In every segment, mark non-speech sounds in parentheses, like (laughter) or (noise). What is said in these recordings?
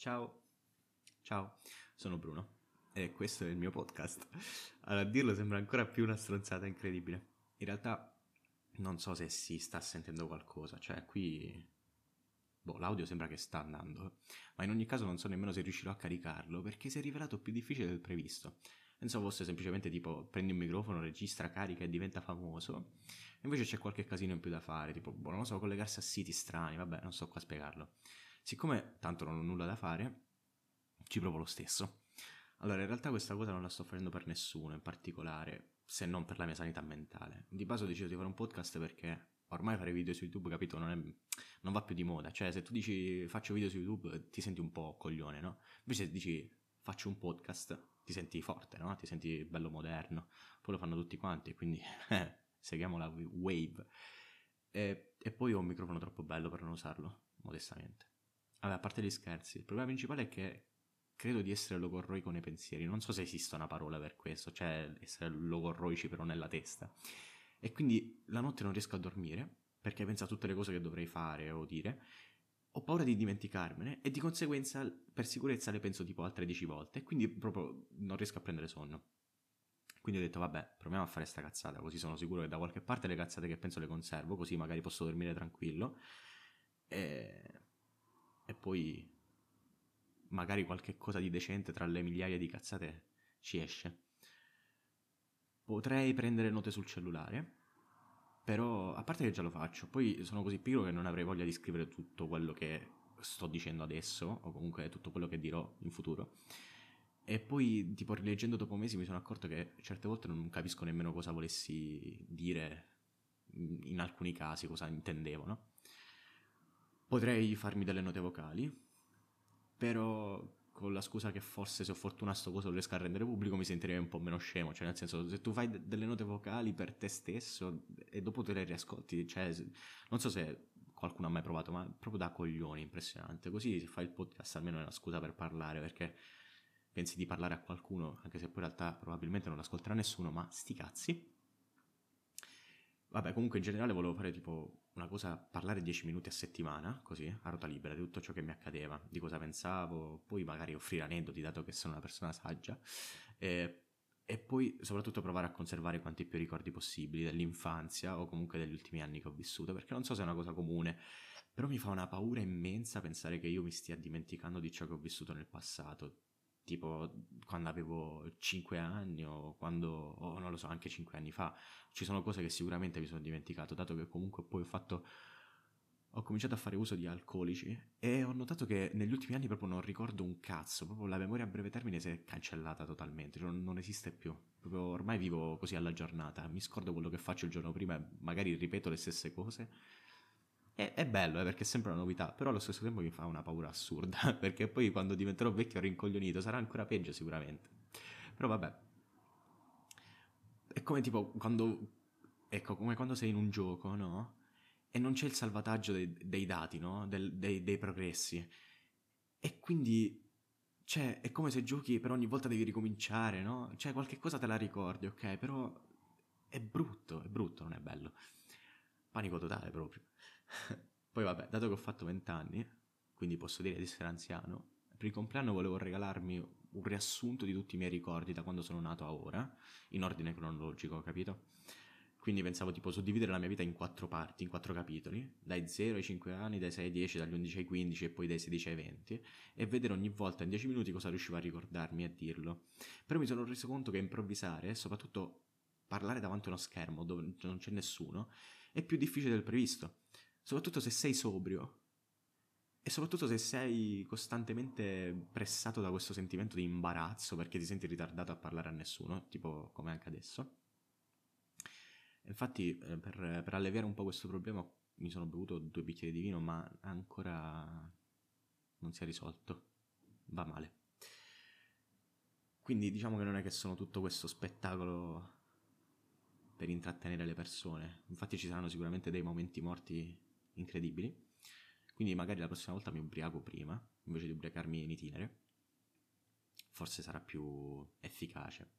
Ciao, ciao, sono Bruno e questo è il mio podcast. Allora, dirlo sembra ancora più una stronzata incredibile. In realtà non so se si sta sentendo qualcosa, cioè qui... Boh, l'audio sembra che sta andando, ma in ogni caso non so nemmeno se riuscirò a caricarlo perché si è rivelato più difficile del previsto. Pensavo fosse semplicemente tipo prendi un microfono, registra, carica e diventa famoso. Invece c'è qualche casino in più da fare, tipo, boh, non lo so, collegarsi a siti strani, vabbè, non so qua spiegarlo. Siccome tanto non ho nulla da fare, ci provo lo stesso. Allora, in realtà questa cosa non la sto facendo per nessuno in particolare, se non per la mia sanità mentale. Di base ho deciso di fare un podcast perché ormai fare video su YouTube, capito, non, è, non va più di moda. Cioè, se tu dici faccio video su YouTube, ti senti un po' coglione, no? Invece se dici faccio un podcast, ti senti forte, no? Ti senti bello moderno. Poi lo fanno tutti quanti, quindi (laughs) eh, seguiamo la wave. E, e poi ho un microfono troppo bello per non usarlo, modestamente. Vabbè, a parte gli scherzi, il problema principale è che credo di essere logorroico nei pensieri. Non so se esista una parola per questo, cioè essere logorroici però nella testa. E quindi la notte non riesco a dormire perché penso a tutte le cose che dovrei fare o dire. Ho paura di dimenticarmene e di conseguenza per sicurezza le penso tipo altre 10 volte e quindi proprio non riesco a prendere sonno. Quindi ho detto vabbè, proviamo a fare sta cazzata, così sono sicuro che da qualche parte le cazzate che penso le conservo, così magari posso dormire tranquillo. E e poi magari qualche cosa di decente tra le migliaia di cazzate ci esce. Potrei prendere note sul cellulare, però a parte che già lo faccio, poi sono così piccolo che non avrei voglia di scrivere tutto quello che sto dicendo adesso, o comunque tutto quello che dirò in futuro. E poi, tipo, rileggendo dopo mesi mi sono accorto che certe volte non capisco nemmeno cosa volessi dire in alcuni casi, cosa intendevo, no? Potrei farmi delle note vocali, però con la scusa che forse se ho fortuna sto coso lo riesco a rendere pubblico mi sentirei un po' meno scemo, cioè nel senso se tu fai d- delle note vocali per te stesso e dopo te le riascolti, cioè non so se qualcuno ha mai provato, ma proprio da coglioni, impressionante, così se fai il podcast almeno è una scusa per parlare perché pensi di parlare a qualcuno, anche se poi in realtà probabilmente non ascolterà nessuno, ma sti cazzi. Vabbè, comunque in generale volevo fare tipo una cosa, parlare 10 minuti a settimana, così, a ruota libera, di tutto ciò che mi accadeva, di cosa pensavo, poi magari offrire aneddoti, dato che sono una persona saggia, e, e poi soprattutto provare a conservare quanti più ricordi possibili dell'infanzia o comunque degli ultimi anni che ho vissuto, perché non so se è una cosa comune, però mi fa una paura immensa pensare che io mi stia dimenticando di ciò che ho vissuto nel passato, tipo quando avevo 5 anni o quando, o non lo so, anche 5 anni fa, ci sono cose che sicuramente mi sono dimenticato, dato che comunque poi ho fatto, ho cominciato a fare uso di alcolici e ho notato che negli ultimi anni proprio non ricordo un cazzo, proprio la memoria a breve termine si è cancellata totalmente, cioè non, esiste più, proprio ormai vivo così alla giornata, mi scordo quello che faccio il giorno prima e magari ripeto le stesse cose è, è bello, eh, perché è sempre una novità, però allo stesso tempo mi fa una paura assurda, (laughs) perché poi quando diventerò vecchio e rincoglionito sarà ancora peggio sicuramente. Però vabbè. È come tipo quando... Ecco, come quando sei in un gioco, no? E non c'è il salvataggio dei, dei dati, no? Del, dei, dei progressi. E quindi cioè, è come se giochi per ogni volta devi ricominciare, no? Cioè, qualche cosa te la ricordi, ok? Però è brutto, è brutto, non è bello. Panico totale proprio. (laughs) Poi vabbè, dato che ho fatto 20 anni, quindi posso dire di essere anziano, per il compleanno volevo regalarmi un riassunto di tutti i miei ricordi da quando sono nato a ora, in ordine cronologico, capito? Quindi pensavo tipo suddividere la mia vita in quattro parti, in quattro capitoli, dai 0 ai 5 anni, dai 6 ai 10, dagli 11 ai 15 e poi dai 16 ai 20, e vedere ogni volta in 10 minuti cosa riuscivo a ricordarmi e a dirlo. Però mi sono reso conto che improvvisare, soprattutto parlare davanti a uno schermo dove non c'è nessuno, è più difficile del previsto soprattutto se sei sobrio e soprattutto se sei costantemente pressato da questo sentimento di imbarazzo perché ti senti ritardato a parlare a nessuno, tipo come anche adesso. Infatti, eh, per, per alleviare un po' questo problema, mi sono bevuto due bicchieri di vino, ma ancora non si è risolto. Va male. Quindi diciamo che non è che sono tutto questo spettacolo per intrattenere le persone. Infatti ci saranno sicuramente dei momenti morti incredibili. Quindi magari la prossima volta mi ubriaco prima, invece di ubriacarmi in itinere. Forse sarà più efficace.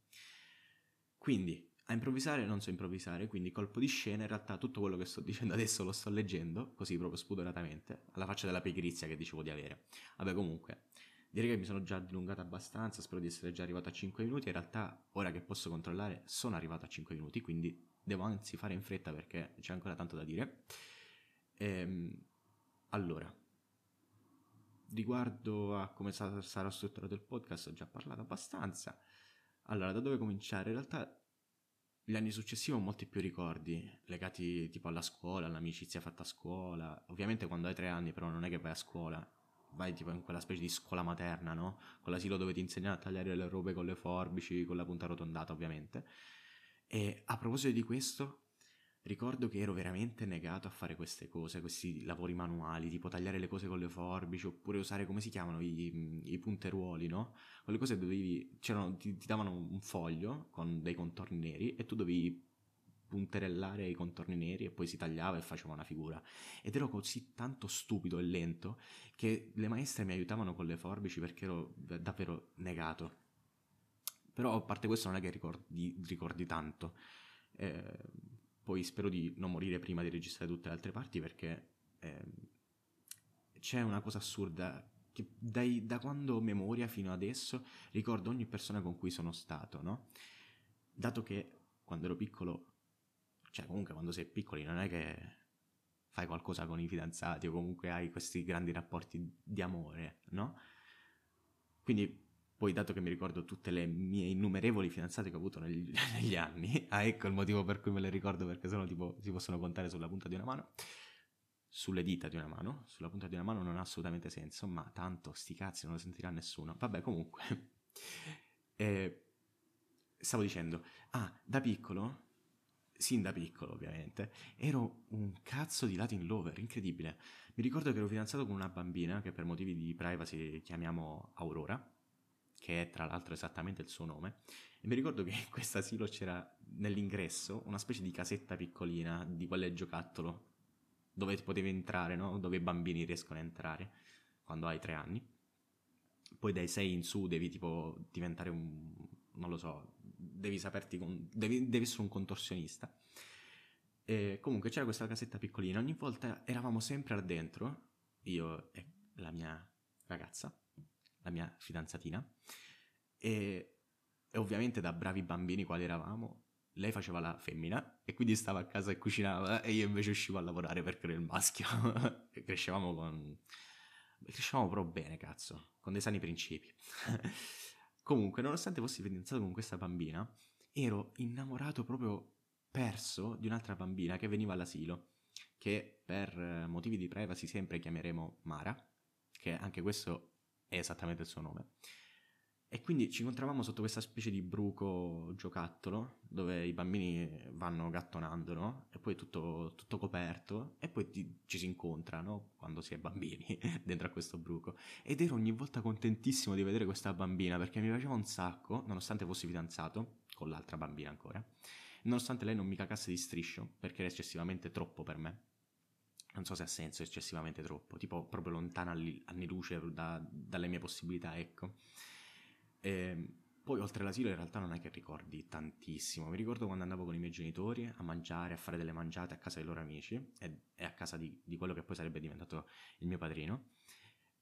Quindi, a improvvisare non so improvvisare, quindi colpo di scena, in realtà tutto quello che sto dicendo adesso lo sto leggendo, così proprio spudoratamente, alla faccia della pigrizia che dicevo di avere. Vabbè, comunque, Direi che mi sono già dilungato abbastanza, spero di essere già arrivato a 5 minuti. In realtà, ora che posso controllare, sono arrivato a 5 minuti, quindi devo anzi fare in fretta perché c'è ancora tanto da dire. Ehm, allora, riguardo a come sarà strutturato il podcast, ho già parlato abbastanza. Allora, da dove cominciare? In realtà gli anni successivi ho molti più ricordi legati tipo alla scuola, all'amicizia fatta a scuola. Ovviamente quando hai tre anni però non è che vai a scuola, vai tipo in quella specie di scuola materna, no? Quell'asilo dove ti insegnano a tagliare le robe con le forbici, con la punta arrotondata ovviamente. E a proposito di questo, ricordo che ero veramente negato a fare queste cose, questi lavori manuali, tipo tagliare le cose con le forbici, oppure usare, come si chiamano, i, i punteruoli, no? Quelle cose dovevi, ti, ti davano un foglio con dei contorni neri e tu dovevi punterellare i contorni neri e poi si tagliava e faceva una figura. Ed ero così tanto stupido e lento che le maestre mi aiutavano con le forbici perché ero davvero negato. Però a parte questo non è che ricordi, ricordi tanto. Eh, poi spero di non morire prima di registrare tutte le altre parti perché eh, c'è una cosa assurda che dai, da quando ho memoria fino adesso ricordo ogni persona con cui sono stato, no? Dato che quando ero piccolo cioè, comunque quando sei piccoli non è che fai qualcosa con i fidanzati o comunque hai questi grandi rapporti di amore, no? Quindi poi dato che mi ricordo tutte le mie innumerevoli fidanzate che ho avuto negli, (laughs) negli anni, ah ecco il motivo per cui me le ricordo perché sennò tipo si possono contare sulla punta di una mano, sulle dita di una mano, sulla punta di una mano non ha assolutamente senso, ma tanto sti cazzi non lo sentirà nessuno. Vabbè comunque, (laughs) eh, stavo dicendo, ah da piccolo sin da piccolo ovviamente, ero un cazzo di Latin lover, incredibile. Mi ricordo che ero fidanzato con una bambina che per motivi di privacy chiamiamo Aurora, che è tra l'altro esattamente il suo nome, e mi ricordo che in questo asilo c'era nell'ingresso una specie di casetta piccolina di quelle giocattolo dove potevi entrare, no? dove i bambini riescono a entrare quando hai tre anni. Poi dai sei in su devi tipo diventare un, non lo so, devi saperti, con, devi, devi essere un contorsionista. E comunque c'era questa casetta piccolina, ogni volta eravamo sempre là dentro, io e la mia ragazza, la mia fidanzatina, e, e ovviamente da bravi bambini quali eravamo, lei faceva la femmina e quindi stava a casa e cucinava e io invece uscivo a lavorare perché ero il maschio. (laughs) crescevamo con... crescevamo però bene, cazzo, con dei sani principi. (laughs) Comunque, nonostante fossi fidanzato con questa bambina, ero innamorato proprio perso di un'altra bambina che veniva all'asilo, che per motivi di privacy sempre chiameremo Mara, che anche questo è esattamente il suo nome. E quindi ci incontravamo sotto questa specie di bruco giocattolo dove i bambini vanno gattonando, no? E poi tutto, tutto coperto e poi ti, ci si incontra, no? Quando si è bambini (laughs) dentro a questo bruco. Ed ero ogni volta contentissimo di vedere questa bambina perché mi piaceva un sacco, nonostante fossi fidanzato con l'altra bambina ancora, nonostante lei non mi cacasse di striscio perché era eccessivamente troppo per me. Non so se ha senso eccessivamente troppo, tipo proprio lontana anni luce da, dalle mie possibilità, ecco. E ehm, poi oltre all'asilo in realtà non è che ricordi tantissimo, mi ricordo quando andavo con i miei genitori a mangiare, a fare delle mangiate a casa dei loro amici e, e a casa di, di, quello che poi sarebbe diventato il mio padrino.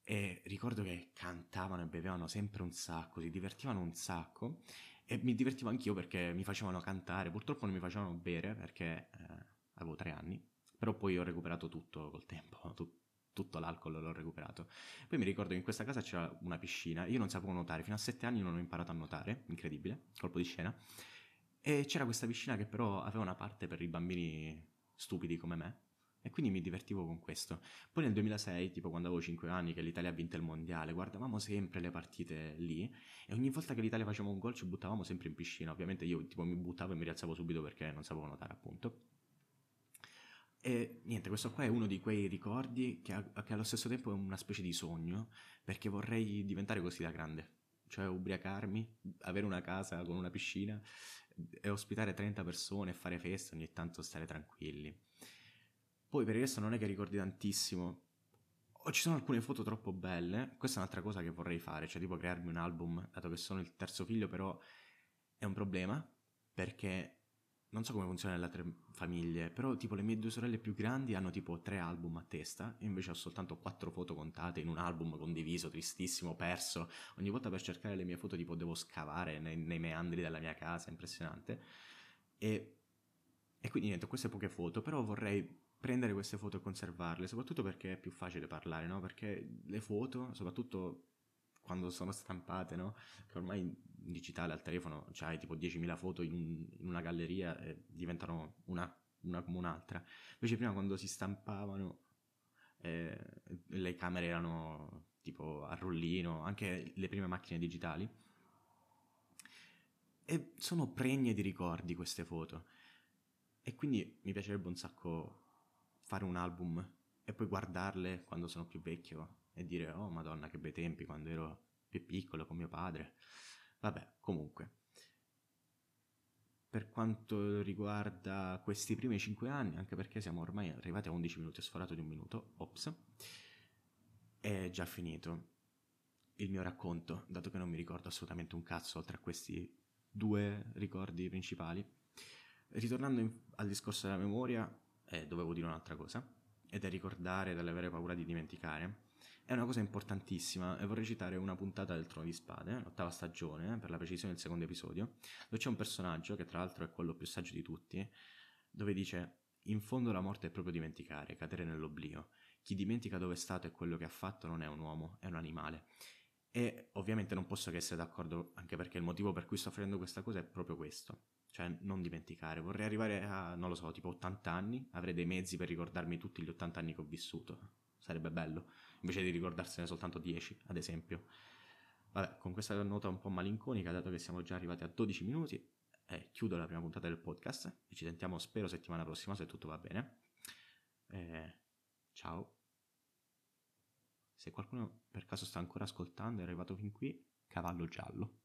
E ricordo che cantavano e bevevano sempre un sacco, si divertivano un sacco e mi divertivo anch'io perché mi facevano cantare, purtroppo non mi facevano bere perché eh, avevo tre anni, però poi ho recuperato tutto col tempo, (laughs) tutto tutto l'alcol l'ho recuperato. Poi mi ricordo che in questa casa c'era una piscina, io non sapevo nuotare, fino a sette anni non ho imparato a nuotare, incredibile, colpo di scena. E c'era questa piscina che però aveva una parte per i bambini stupidi come me. E quindi mi divertivo con questo. Poi nel 2006, tipo quando avevo 5 anni, che l'Italia ha vinto il mondiale, guardavamo sempre le partite lì e ogni volta che l'Italia faceva un gol ci buttavamo sempre in piscina. Ovviamente io tipo mi buttavo e mi rialzavo subito perché non sapevo nuotare, appunto. E niente, questo qua è uno di quei ricordi che, ha, che allo stesso tempo è una specie di sogno, perché vorrei diventare così da grande. Cioè ubriacarmi, avere una casa con una piscina e ospitare 30 persone e fare festa, ogni tanto stare tranquilli. Poi per il resto non è che ricordi tantissimo. O ci sono alcune foto troppo belle, questa è un'altra cosa che vorrei fare, cioè tipo crearmi un album, dato che sono il terzo figlio, però è un problema, perché non so come funziona nelle altre famiglie, però tipo le mie due sorelle più grandi hanno tipo tre album a testa, e invece ho soltanto quattro foto contate in un album condiviso, tristissimo, perso. Ogni volta per cercare le mie foto tipo devo scavare nei, nei meandri della mia casa, impressionante. E, e quindi niente, queste poche foto, però vorrei prendere queste foto e conservarle, soprattutto perché è più facile parlare, no? Perché le foto, soprattutto quando sono stampate, no? Che ormai digitale al telefono c'hai tipo 10.000 foto in, in una galleria e diventano una, una, come un'altra. Invece prima quando si stampavano eh, le camere erano tipo a rullino, anche le prime macchine digitali. E sono pregne di ricordi queste foto. E quindi mi piacerebbe un sacco fare un album e poi guardarle quando sono più vecchio e dire oh madonna che bei tempi quando ero più piccolo con mio padre. Vabbè, comunque. Per quanto riguarda questi primi 5 anni, anche perché siamo ormai arrivati a 11 minuti, ho sforato di un minuto, ops, è già finito il mio racconto, dato che non mi ricordo assolutamente un cazzo oltre a questi due ricordi principali. Ritornando in, al discorso della memoria, eh, dovevo dire un'altra cosa, ed è ricordare dall'avere paura di dimenticare è una cosa importantissima e vorrei citare una puntata del Trono di Spade, l'ottava stagione, per la precisione del secondo episodio, dove c'è un personaggio, che tra l'altro è quello più saggio di tutti, dove dice in fondo la morte è proprio dimenticare, cadere nell'oblio. Chi dimentica dove è stato e quello che ha fatto non è un uomo, è un animale. E ovviamente non posso che essere d'accordo, anche perché il motivo per cui sto facendo questa cosa è proprio questo. Cioè, non dimenticare. Vorrei arrivare a, non lo so, tipo 80 anni, avrei dei mezzi per ricordarmi tutti gli 80 anni che ho vissuto. Sarebbe bello invece di ricordarsene soltanto 10, ad esempio. Vabbè, con questa nota un po' malinconica, dato che siamo già arrivati a 12 minuti, eh, chiudo la prima puntata del podcast e ci sentiamo, spero, settimana prossima se tutto va bene. Eh, ciao. Se qualcuno per caso sta ancora ascoltando è arrivato fin qui, cavallo giallo.